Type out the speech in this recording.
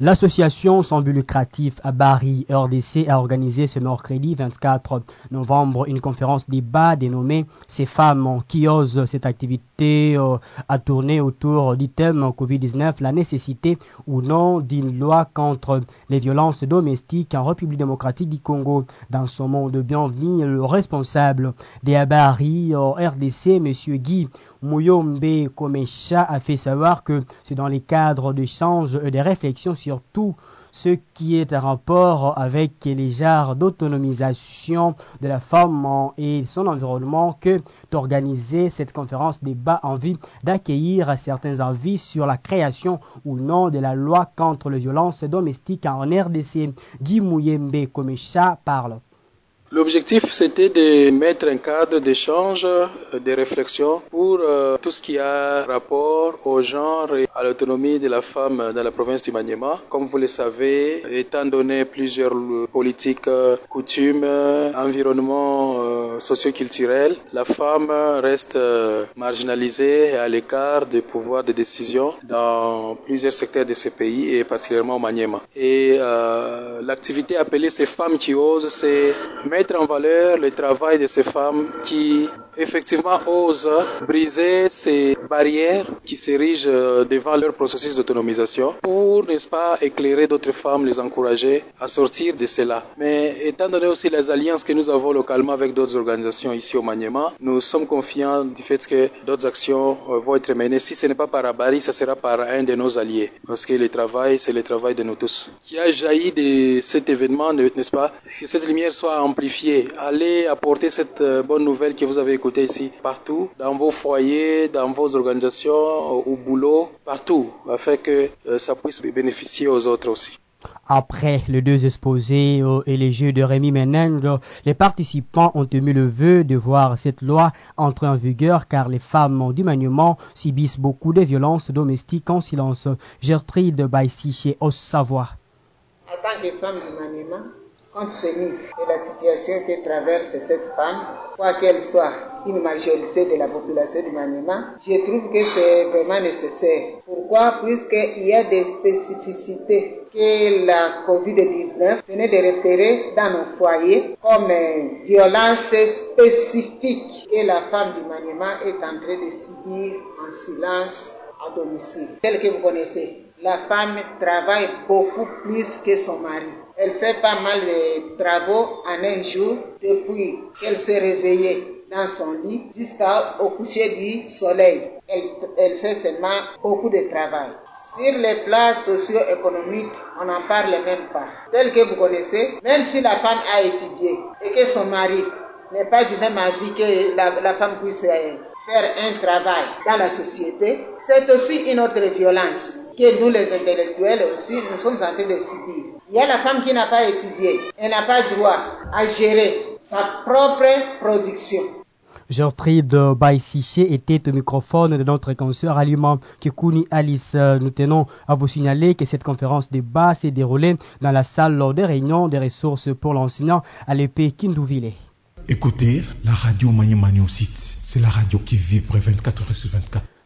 L'association sans but lucratif à Bari, RDC, a organisé ce mercredi 24 novembre une conférence débat dénommée Ces femmes qui osent cette activité euh, à tourner autour du thème Covid-19, la nécessité ou non d'une loi contre les violences domestiques en République démocratique du Congo. Dans son monde bienvenu, le responsable des Abari au RDC, M. Guy Mouyombe Komesha, a fait savoir que c'est dans les cadres d'échanges et des réflexions sur tout ce qui est en rapport avec les genres d'autonomisation de la femme et son environnement que d'organiser cette conférence débat en vue d'accueillir certains avis sur la création ou non de la loi contre les violences domestiques en RDC. Guy Mouyembe Komesha parle. L'objectif, c'était de mettre un cadre d'échange, de réflexion pour euh, tout ce qui a rapport au genre et à l'autonomie de la femme dans la province du Maniema. Comme vous le savez, étant donné plusieurs politiques, coutumes, environnements euh, socioculturels, la femme reste euh, marginalisée et à l'écart des pouvoirs de décision dans plusieurs secteurs de ce pays et particulièrement au Maniema. Et l'activité appelée ces femmes qui osent, c'est mettre en valeur le travail de ces femmes qui effectivement osent briser ces barrières qui s'érigent devant leur processus d'autonomisation pour, n'est-ce pas, éclairer d'autres femmes, les encourager à sortir de cela. Mais étant donné aussi les alliances que nous avons localement avec d'autres organisations ici au Maniema, nous sommes confiants du fait que d'autres actions vont être menées. Si ce n'est pas par Abari, ça sera par un de nos alliés. Parce que le travail, c'est le travail de nous tous. Qui a jailli de cet événement, n'est-ce pas, que cette lumière soit amplifiée Allez apporter cette bonne nouvelle que vous avez écoutée ici, partout, dans vos foyers, dans vos organisations, au boulot, partout, afin que ça puisse bénéficier aux autres aussi. Après les deux exposés et les jeux de Rémi Ménenge, les participants ont émis le vœu de voir cette loi entrer en vigueur car les femmes du maniement subissent beaucoup de violences domestiques en silence. Gertrude Baïsi chez Os-Savoie. En tant que femme du maniement, compte tenu de la situation que traverse cette femme, quoi qu'elle soit une majorité de la population du Maniema, je trouve que c'est vraiment nécessaire. Pourquoi? Puisqu'il y a des spécificités que la COVID-19 venait de repérer dans nos foyers comme violence spécifique que la femme du Maniema est en train de subir en silence à domicile. Tel que vous connaissez, la femme travaille beaucoup plus que son mari. Elle fait pas mal de travaux en un jour depuis qu'elle s'est réveillée dans son lit jusqu'au coucher du soleil. Elle, elle, fait seulement beaucoup de travail. Sur les plans socio-économiques, on n'en parle même pas. Tel que vous connaissez, même si la femme a étudié et que son mari n'est pas du même avis que la, la femme puisse faire un travail dans la société, c'est aussi une autre violence que nous les intellectuels aussi, nous sommes en train de subir. Il y a la femme qui n'a pas étudié, elle n'a pas droit à gérer sa propre production. Gertrude Baïsiché était au microphone de notre consoeur allemand Kikuni Alice. Nous tenons à vous signaler que cette conférence débat s'est déroulée dans la salle lors des réunions des ressources pour l'enseignant à l'épée Kindouville. Écoutez la radio Mani Mani au. C'est la radio qui vibre 24 heures sur 24.